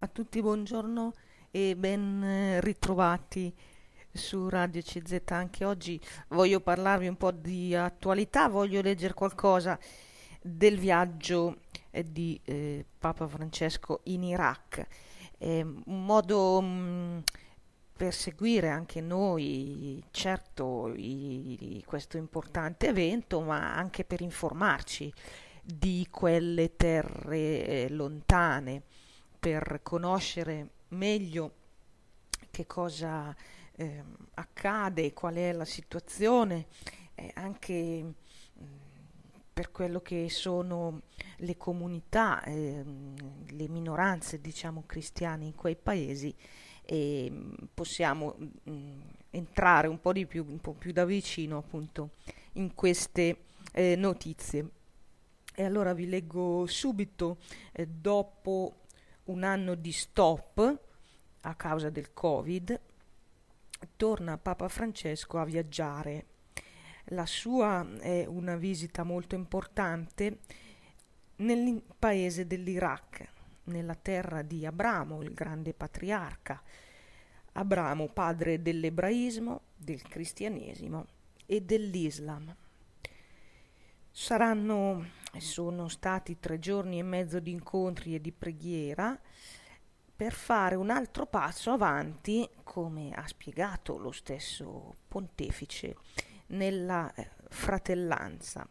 A tutti buongiorno e ben eh, ritrovati su Radio CZ. Anche oggi voglio parlarvi un po' di attualità, voglio leggere qualcosa del viaggio eh, di eh, Papa Francesco in Iraq. È un modo mh, mm, per seguire anche noi, certo, i, questo importante evento, ma anche per informarci di quelle terre eh, lontane per conoscere meglio che cosa eh, accade, qual è la situazione, eh, anche mh, per quello che sono le comunità, eh, le minoranze diciamo cristiane in quei paesi e possiamo mh, entrare un po' di più, un po' più da vicino appunto in queste eh, notizie. E allora vi leggo subito, eh, dopo un anno di stop a causa del Covid, torna Papa Francesco a viaggiare. La sua è una visita molto importante nel paese dell'Iraq, nella terra di Abramo, il grande patriarca. Abramo, padre dell'ebraismo, del cristianesimo e dell'Islam. Saranno sono stati tre giorni e mezzo di incontri e di preghiera per fare un altro passo avanti, come ha spiegato lo stesso pontefice, nella eh, fratellanza.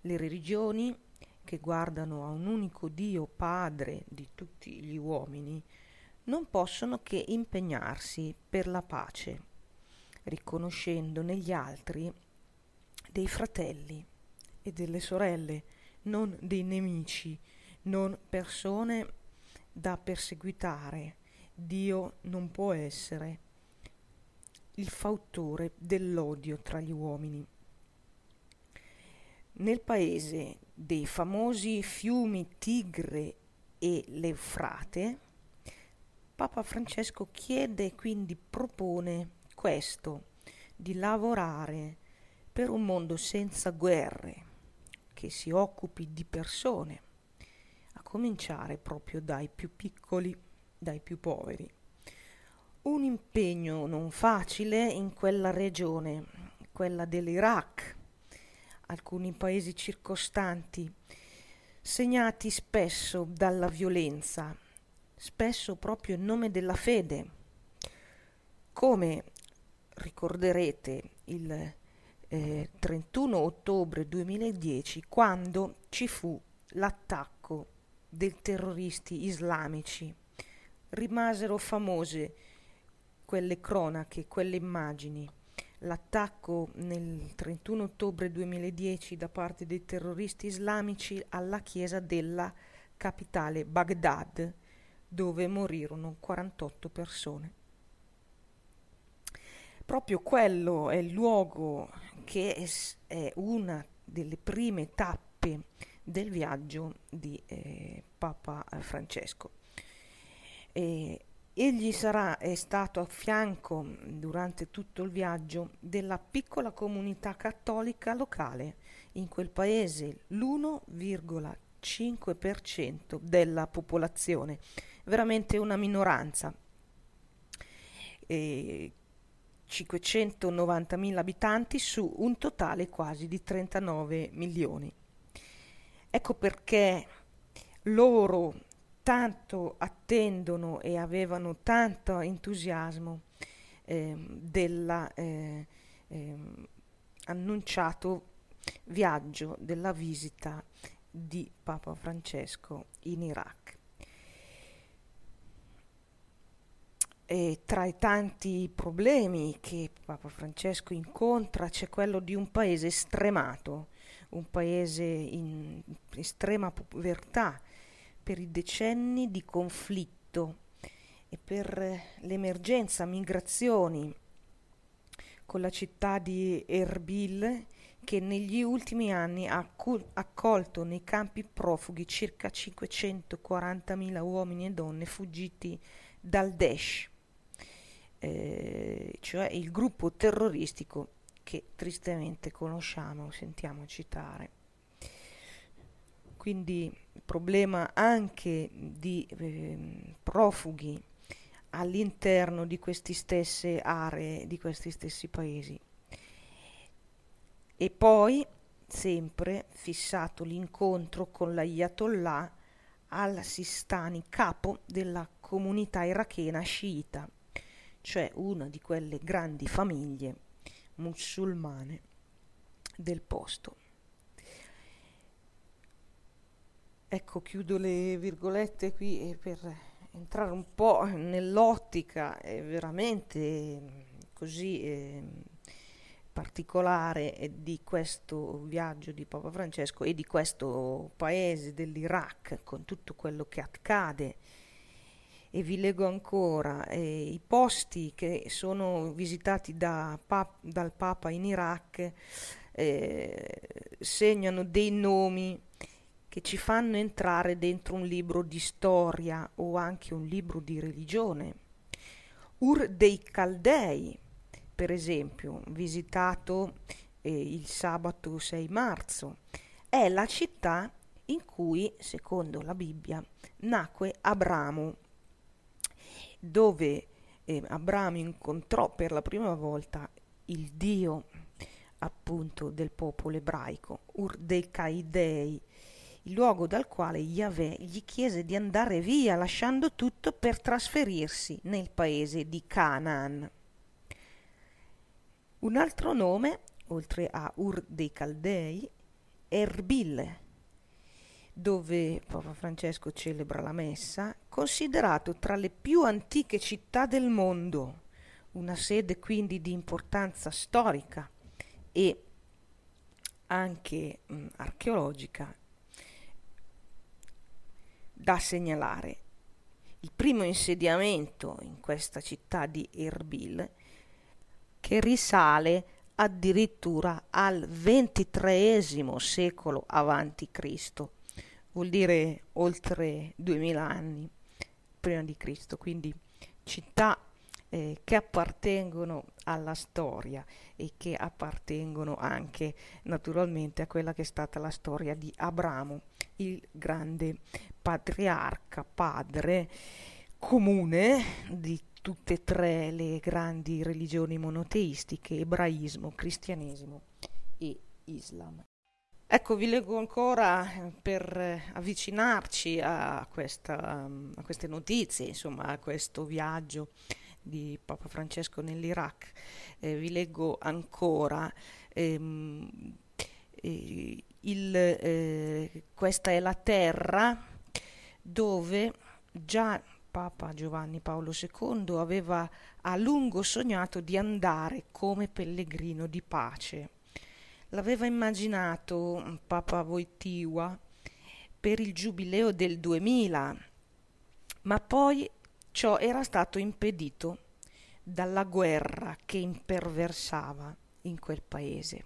Le religioni che guardano a un unico Dio Padre di tutti gli uomini non possono che impegnarsi per la pace, riconoscendo negli altri dei fratelli e delle sorelle, non dei nemici, non persone da perseguitare. Dio non può essere il fautore dell'odio tra gli uomini. Nel paese dei famosi fiumi Tigre e l'Eufrate, Papa Francesco chiede e quindi propone questo, di lavorare per un mondo senza guerre, che si occupi di persone, a cominciare proprio dai più piccoli, dai più poveri. Un impegno non facile in quella regione, quella dell'Iraq, alcuni paesi circostanti, segnati spesso dalla violenza, spesso proprio in nome della fede. Come ricorderete il eh, 31 ottobre 2010 quando ci fu l'attacco dei terroristi islamici. Rimasero famose quelle cronache, quelle immagini. L'attacco nel 31 ottobre 2010 da parte dei terroristi islamici alla chiesa della capitale Baghdad, dove morirono 48 persone. Proprio quello è il luogo che è una delle prime tappe del viaggio di eh, Papa Francesco. E egli sarà è stato a fianco durante tutto il viaggio della piccola comunità cattolica locale in quel paese, l'1,5% della popolazione, veramente una minoranza. E 590.000 abitanti su un totale quasi di 39 milioni. Ecco perché loro tanto attendono e avevano tanto entusiasmo eh, della eh, eh, viaggio della visita di Papa Francesco in Iraq. E tra i tanti problemi che Papa Francesco incontra c'è quello di un paese stremato, un paese in estrema povertà per i decenni di conflitto e per l'emergenza migrazioni con la città di Erbil che negli ultimi anni ha accolto nei campi profughi circa 540.000 uomini e donne fuggiti dal Daesh eh, cioè il gruppo terroristico che tristemente conosciamo, sentiamo citare. quindi problema anche di eh, profughi all'interno di queste stesse aree, di questi stessi paesi. E poi sempre fissato l'incontro con l'Ayatollah al-Sistani, capo della comunità irachena sciita, cioè una di quelle grandi famiglie musulmane del posto. Ecco, chiudo le virgolette qui per entrare un po' nell'ottica eh, veramente così eh, particolare di questo viaggio di Papa Francesco e di questo paese dell'Iraq con tutto quello che accade e vi leggo ancora eh, i posti che sono visitati da pap- dal Papa in Iraq eh, segnano dei nomi che ci fanno entrare dentro un libro di storia o anche un libro di religione. Ur dei Caldei, per esempio, visitato eh, il sabato 6 marzo, è la città in cui, secondo la Bibbia, nacque Abramo, dove eh, Abramo incontrò per la prima volta il Dio appunto del popolo ebraico, Ur dei Caidei, il luogo dal quale Yahweh gli chiese di andare via lasciando tutto per trasferirsi nel paese di Canaan. Un altro nome, oltre a Ur dei Caldei, è Erbil, dove Papa Francesco celebra la messa, considerato tra le più antiche città del mondo, una sede quindi di importanza storica e anche mh, archeologica da segnalare. Il primo insediamento in questa città di Erbil, che risale addirittura al XXIII secolo avanti Cristo, vuol dire oltre 2000 anni prima di Cristo, quindi città eh, che appartengono alla storia e che appartengono anche naturalmente a quella che è stata la storia di Abramo, il grande patriarca, padre comune di tutte e tre le grandi religioni monoteistiche, ebraismo, cristianesimo e islam. Ecco, vi leggo ancora per avvicinarci a, questa, a queste notizie, insomma, a questo viaggio di Papa Francesco nell'Iraq. Eh, vi leggo ancora ehm, eh, il, eh, questa è la terra dove già Papa Giovanni Paolo II aveva a lungo sognato di andare come pellegrino di pace. L'aveva immaginato Papa Wojtyła per il giubileo del 2000, ma poi ciò era stato impedito dalla guerra che imperversava in quel paese.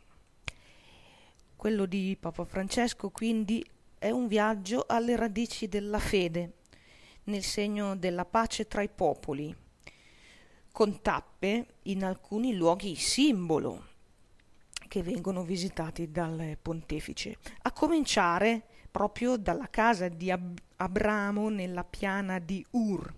Quello di Papa Francesco quindi è un viaggio alle radici della fede, nel segno della pace tra i popoli, con tappe in alcuni luoghi simbolo che vengono visitati dal pontefice, a cominciare proprio dalla casa di Ab- Abramo nella piana di Ur,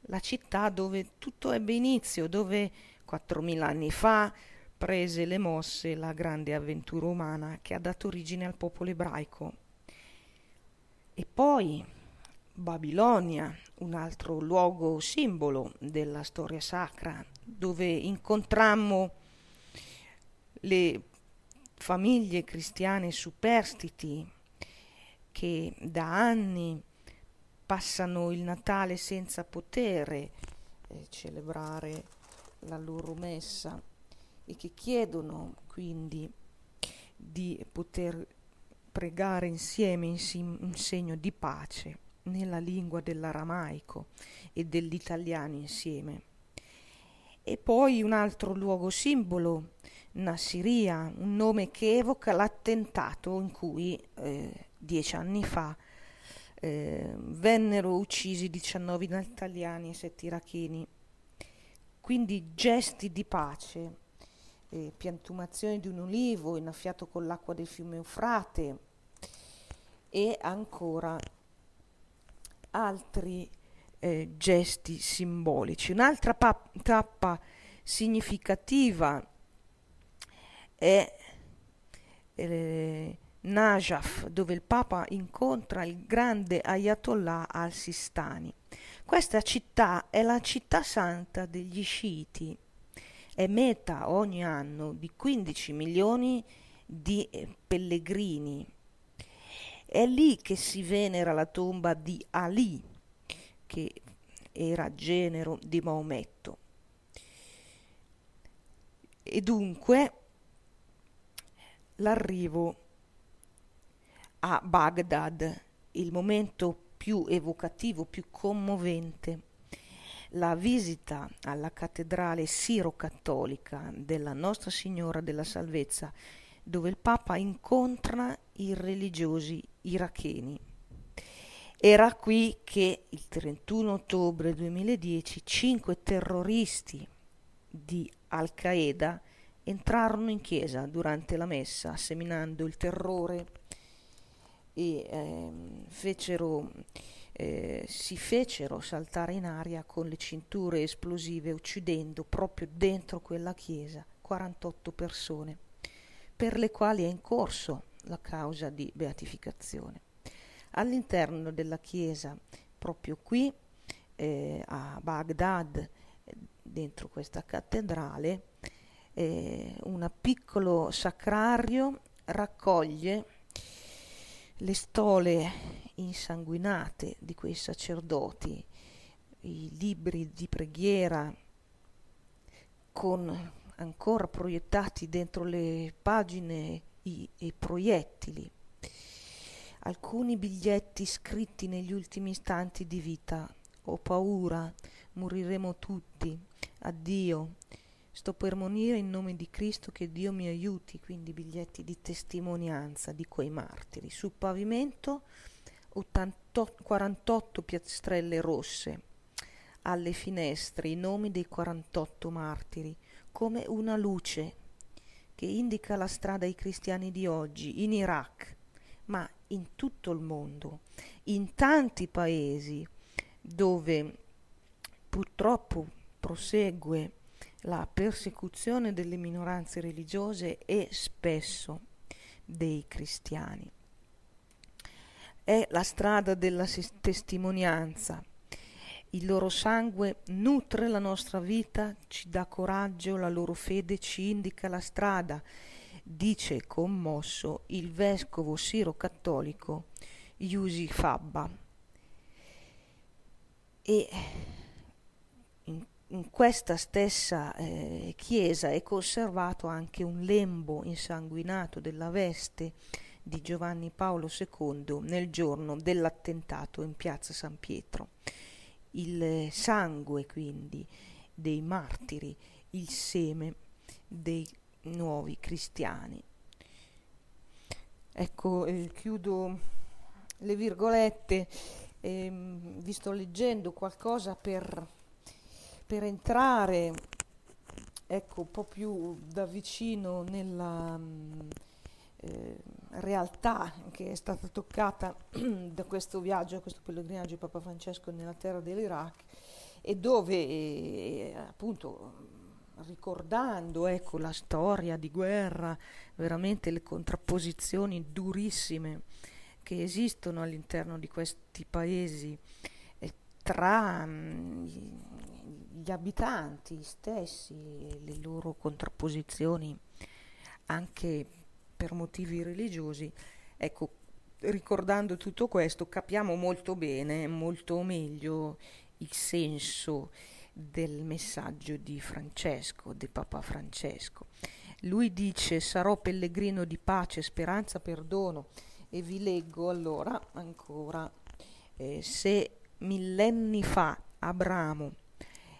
la città dove tutto ebbe inizio, dove 4.000 anni fa prese le mosse la grande avventura umana che ha dato origine al popolo ebraico. E poi Babilonia, un altro luogo simbolo della storia sacra, dove incontrammo le famiglie cristiane superstiti che da anni passano il Natale senza poter eh, celebrare la loro messa e che chiedono quindi di poter pregare insieme in, in segno di pace nella lingua dell'aramaico e dell'italiano insieme. E poi un altro luogo simbolo, Nassiria, un nome che evoca l'attentato in cui eh, dieci anni fa eh, vennero uccisi 19 italiani e 7 iracheni. Quindi gesti di pace eh, piantumazione di un ulivo innaffiato con l'acqua del fiume Eufrate, e ancora altri eh, gesti simbolici. Un'altra pa- tappa significativa è eh, Najaf, dove il Papa incontra il grande Ayatollah al-Sistani. Questa città è la città santa degli sciiti, è meta ogni anno di 15 milioni di eh, pellegrini. È lì che si venera la tomba di Ali, che era genero di Maometto. E dunque l'arrivo a Baghdad, il momento più evocativo, più commovente, la visita alla cattedrale siro-cattolica della Nostra Signora della Salvezza, dove il Papa incontra i religiosi iracheni. Era qui che il 31 ottobre 2010 cinque terroristi di Al-Qaeda entrarono in chiesa durante la messa, seminando il terrore e eh, fecero, eh, si fecero saltare in aria con le cinture esplosive, uccidendo proprio dentro quella chiesa 48 persone, per le quali è in corso la causa di beatificazione. All'interno della chiesa, proprio qui eh, a Baghdad, dentro questa cattedrale, eh, un piccolo sacrario raccoglie le stole insanguinate di quei sacerdoti, i libri di preghiera con ancora proiettati dentro le pagine i, i proiettili, alcuni biglietti scritti negli ultimi istanti di vita. Ho paura, moriremo tutti, addio, Sto per morire in nome di Cristo, che Dio mi aiuti, quindi biglietti di testimonianza di quei martiri. Sul pavimento 88, 48 piastrelle rosse, alle finestre i nomi dei 48 martiri, come una luce che indica la strada ai cristiani di oggi, in Iraq, ma in tutto il mondo, in tanti paesi dove purtroppo prosegue la persecuzione delle minoranze religiose e spesso dei cristiani. È la strada della testimonianza. Il loro sangue nutre la nostra vita, ci dà coraggio, la loro fede ci indica la strada, dice commosso il vescovo siro-cattolico Yusi Fabba. E in questa stessa eh, chiesa è conservato anche un lembo insanguinato della veste di Giovanni Paolo II nel giorno dell'attentato in piazza San Pietro. Il sangue quindi dei martiri, il seme dei nuovi cristiani. Ecco, eh, chiudo le virgolette, eh, vi sto leggendo qualcosa per per entrare ecco, un po' più da vicino nella mm, eh, realtà che è stata toccata da questo viaggio, questo pellegrinaggio di Papa Francesco nella terra dell'Iraq e dove eh, appunto ricordando ecco, la storia di guerra, veramente le contrapposizioni durissime che esistono all'interno di questi paesi eh, tra mm, gli abitanti stessi, le loro contrapposizioni anche per motivi religiosi, ecco, ricordando tutto questo capiamo molto bene, molto meglio il senso del messaggio di Francesco, di Papa Francesco. Lui dice sarò pellegrino di pace, speranza, perdono e vi leggo allora ancora eh, se millenni fa Abramo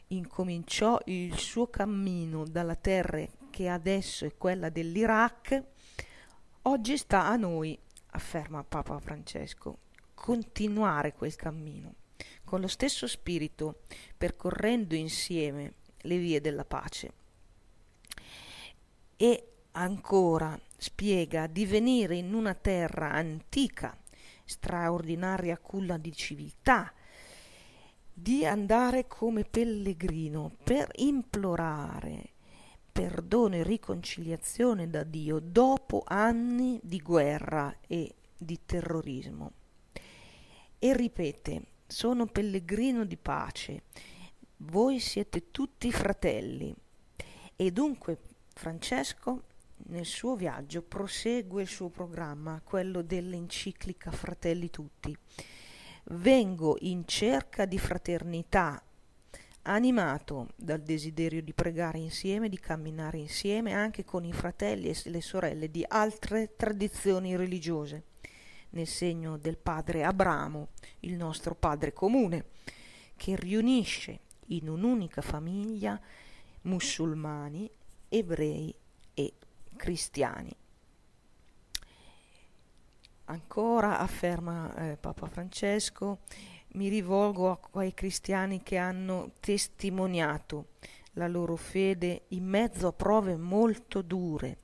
incominciò il suo cammino dalla terra che adesso è quella dell'Iraq, oggi sta a noi, afferma Papa Francesco, continuare quel cammino con lo stesso spirito, percorrendo insieme le vie della pace. E ancora spiega di venire in una terra antica, straordinaria culla di civiltà, di andare come pellegrino per implorare perdono e riconciliazione da Dio dopo anni di guerra e di terrorismo. E ripete, sono pellegrino di pace, voi siete tutti fratelli. E dunque Francesco nel suo viaggio prosegue il suo programma, quello dell'enciclica Fratelli Tutti. Vengo in cerca di fraternità, animato dal desiderio di pregare insieme, di camminare insieme anche con i fratelli e le sorelle di altre tradizioni religiose, nel segno del padre Abramo, il nostro padre comune, che riunisce in un'unica famiglia musulmani, ebrei e cristiani. Ancora afferma eh, Papa Francesco, mi rivolgo a quei cristiani che hanno testimoniato la loro fede in mezzo a prove molto dure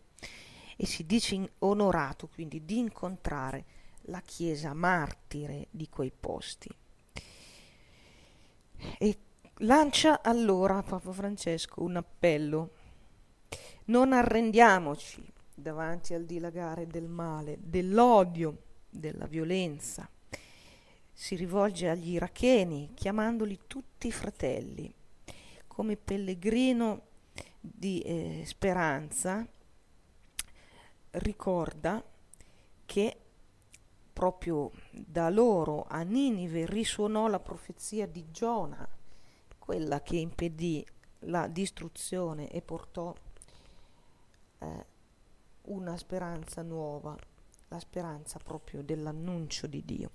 e si dice onorato quindi di incontrare la Chiesa martire di quei posti. E lancia allora Papa Francesco un appello. Non arrendiamoci davanti al dilagare del male, dell'odio, della violenza si rivolge agli iracheni chiamandoli tutti fratelli. Come pellegrino di eh, speranza ricorda che proprio da loro a Ninive risuonò la profezia di Giona, quella che impedì la distruzione e portò eh, una speranza nuova la speranza proprio dell'annuncio di Dio.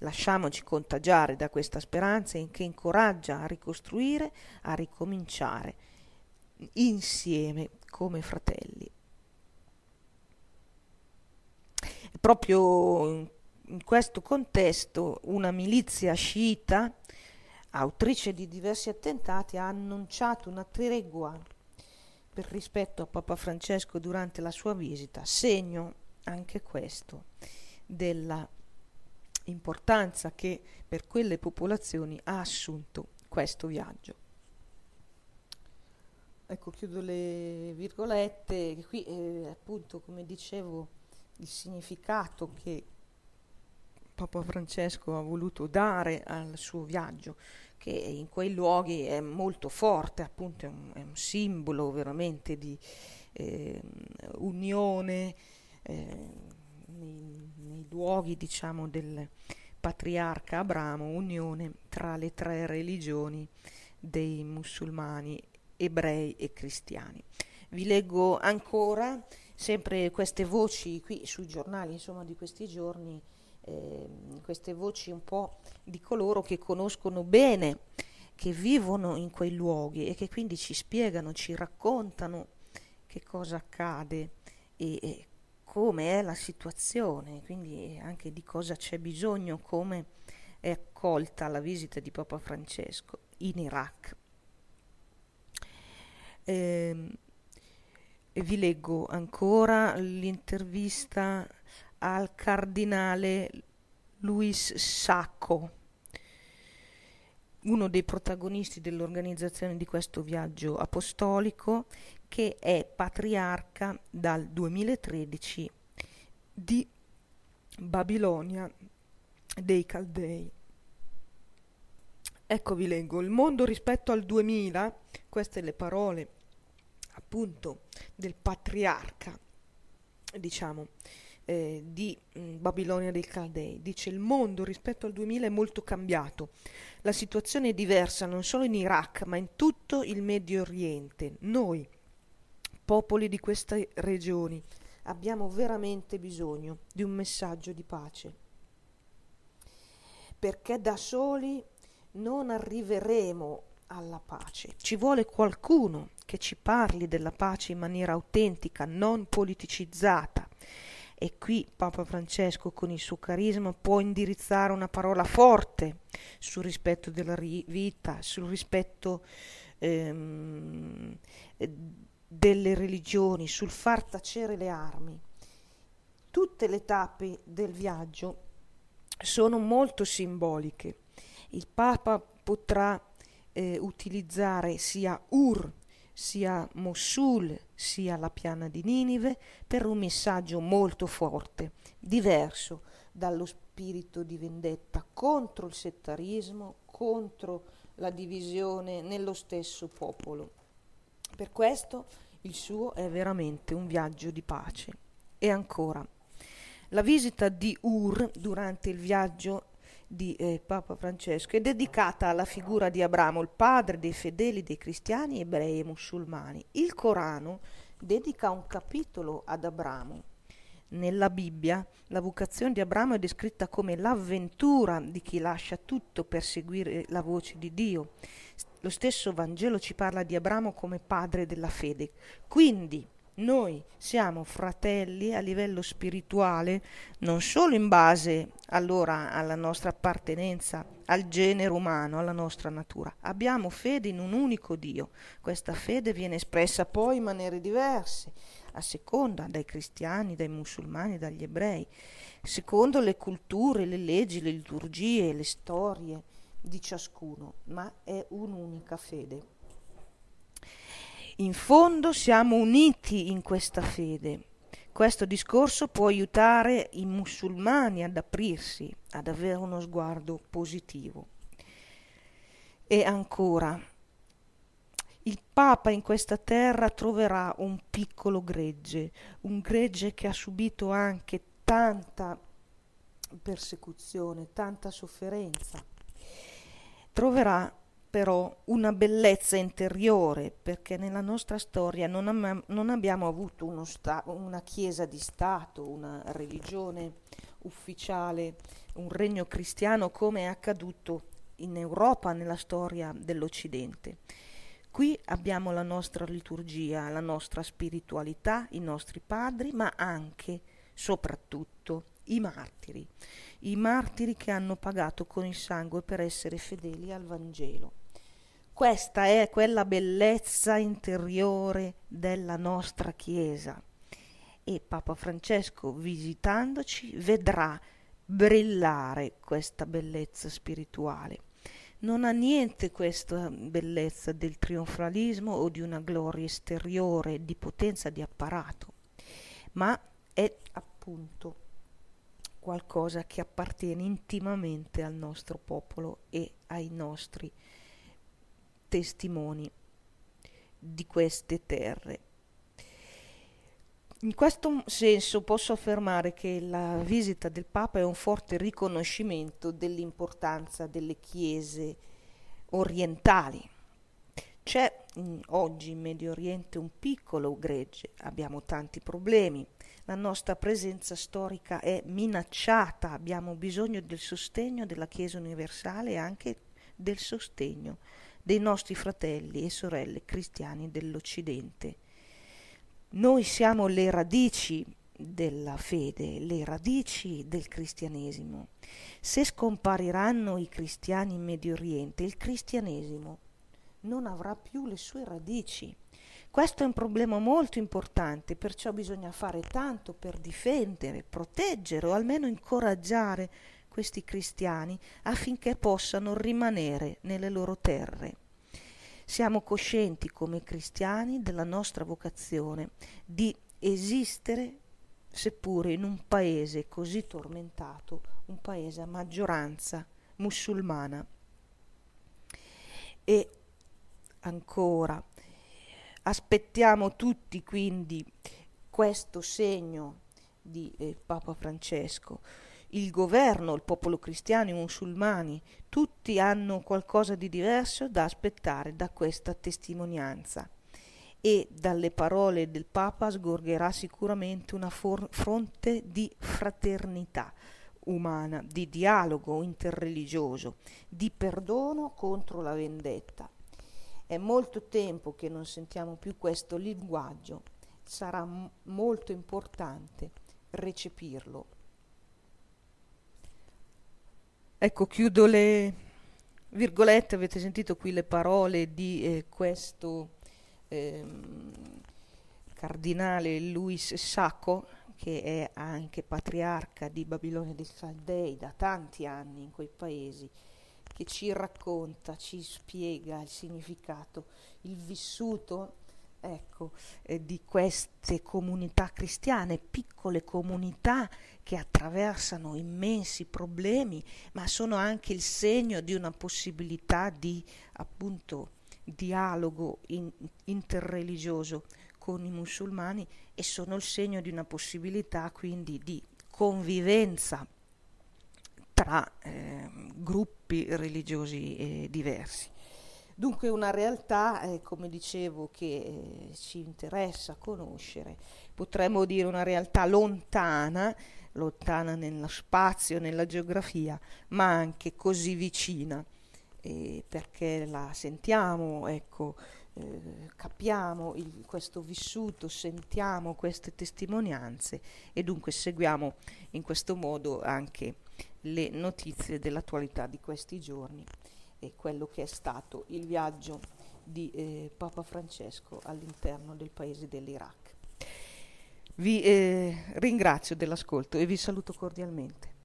Lasciamoci contagiare da questa speranza che incoraggia a ricostruire, a ricominciare insieme come fratelli. Proprio in questo contesto una milizia sciita, autrice di diversi attentati, ha annunciato una tregua per rispetto a Papa Francesco durante la sua visita, segno anche questo della importanza che per quelle popolazioni ha assunto questo viaggio. Ecco, chiudo le virgolette, qui eh, appunto, come dicevo, il significato che Papa Francesco ha voluto dare al suo viaggio, che in quei luoghi è molto forte, appunto è un, è un simbolo veramente di eh, unione, eh, nei, nei, luoghi diciamo del patriarca Abramo, unione tra le tre religioni dei musulmani, ebrei e cristiani. Vi leggo ancora sempre queste voci qui sui giornali, insomma, di questi giorni, eh, queste voci un po' di coloro che conoscono bene, che vivono in quei luoghi e che quindi ci spiegano, ci raccontano che cosa accade e, e come è la situazione, quindi anche di cosa c'è bisogno, come è accolta la visita di Papa Francesco in Iraq. Eh, vi leggo ancora l'intervista al cardinale Luis Sacco, uno dei protagonisti dell'organizzazione di questo viaggio apostolico, che è patriarca dal 2013 di Babilonia dei Caldei. Ecco vi leggo, il mondo rispetto al 2000, queste le parole appunto del patriarca, diciamo, eh, di mm, Babilonia dei Caldei. Dice il mondo rispetto al 2000 è molto cambiato. La situazione è diversa non solo in Iraq, ma in tutto il Medio Oriente. Noi, popoli di queste regioni, abbiamo veramente bisogno di un messaggio di pace. Perché da soli non arriveremo alla pace. Ci vuole qualcuno che ci parli della pace in maniera autentica, non politicizzata. E qui Papa Francesco con il suo carisma può indirizzare una parola forte sul rispetto della vita, sul rispetto ehm, delle religioni, sul far tacere le armi. Tutte le tappe del viaggio sono molto simboliche. Il Papa potrà eh, utilizzare sia Ur, sia Mosul, sia la piana di Ninive per un messaggio molto forte, diverso dallo spirito di vendetta contro il settarismo, contro la divisione nello stesso popolo. Per questo il suo è veramente un viaggio di pace. E ancora, la visita di Ur durante il viaggio di eh, Papa Francesco è dedicata alla figura di Abramo, il padre dei fedeli dei cristiani, ebrei e musulmani. Il Corano dedica un capitolo ad Abramo. Nella Bibbia la vocazione di Abramo è descritta come l'avventura di chi lascia tutto per seguire la voce di Dio. Lo stesso Vangelo ci parla di Abramo come padre della fede. Quindi noi siamo fratelli a livello spirituale non solo in base allora alla nostra appartenenza al genere umano, alla nostra natura. Abbiamo fede in un unico Dio. Questa fede viene espressa poi in maniere diverse, a seconda dai cristiani, dai musulmani, dagli ebrei, secondo le culture, le leggi, le liturgie, le storie di ciascuno, ma è un'unica fede. In fondo siamo uniti in questa fede. Questo discorso può aiutare i musulmani ad aprirsi, ad avere uno sguardo positivo. E ancora, il Papa in questa terra troverà un piccolo gregge, un gregge che ha subito anche tanta persecuzione, tanta sofferenza. Troverà però una bellezza interiore, perché nella nostra storia non, am- non abbiamo avuto sta- una chiesa di Stato, una religione ufficiale, un regno cristiano come è accaduto in Europa nella storia dell'Occidente. Qui abbiamo la nostra liturgia, la nostra spiritualità, i nostri padri, ma anche, soprattutto, i martiri, i martiri che hanno pagato con il sangue per essere fedeli al Vangelo. Questa è quella bellezza interiore della nostra Chiesa e Papa Francesco visitandoci vedrà brillare questa bellezza spirituale. Non ha niente questa bellezza del trionfalismo o di una gloria esteriore, di potenza di apparato, ma è appunto qualcosa che appartiene intimamente al nostro popolo e ai nostri testimoni di queste terre. In questo senso posso affermare che la visita del Papa è un forte riconoscimento dell'importanza delle chiese orientali. C'è oggi in Medio Oriente un piccolo gregge, abbiamo tanti problemi, la nostra presenza storica è minacciata, abbiamo bisogno del sostegno della Chiesa universale e anche del sostegno dei nostri fratelli e sorelle cristiani dell'Occidente. Noi siamo le radici della fede, le radici del cristianesimo. Se scompariranno i cristiani in Medio Oriente, il cristianesimo non avrà più le sue radici. Questo è un problema molto importante, perciò bisogna fare tanto per difendere, proteggere o almeno incoraggiare questi cristiani affinché possano rimanere nelle loro terre. Siamo coscienti come cristiani della nostra vocazione di esistere seppure in un paese così tormentato, un paese a maggioranza musulmana. E ancora, aspettiamo tutti quindi questo segno di eh, Papa Francesco il governo, il popolo cristiano, i musulmani, tutti hanno qualcosa di diverso da aspettare da questa testimonianza. E dalle parole del Papa sgorgerà sicuramente una for- fronte di fraternità umana, di dialogo interreligioso, di perdono contro la vendetta. È molto tempo che non sentiamo più questo linguaggio, sarà m- molto importante recepirlo Ecco, chiudo le virgolette, avete sentito qui le parole di eh, questo eh, cardinale Luis Sacco, che è anche patriarca di Babilonia dei Saldei da tanti anni in quei paesi, che ci racconta, ci spiega il significato, il vissuto ecco, eh, di queste comunità cristiane, piccole comunità che attraversano immensi problemi, ma sono anche il segno di una possibilità di appunto dialogo in, interreligioso con i musulmani e sono il segno di una possibilità quindi di convivenza tra eh, gruppi religiosi eh, diversi. Dunque una realtà, eh, come dicevo, che eh, ci interessa conoscere, potremmo dire una realtà lontana, lontana nello spazio, nella geografia, ma anche così vicina, eh, perché la sentiamo, ecco, eh, capiamo il, questo vissuto, sentiamo queste testimonianze e dunque seguiamo in questo modo anche le notizie dell'attualità di questi giorni e quello che è stato il viaggio di eh, Papa Francesco all'interno del paese dell'Iraq. Vi eh, ringrazio dell'ascolto e vi saluto cordialmente.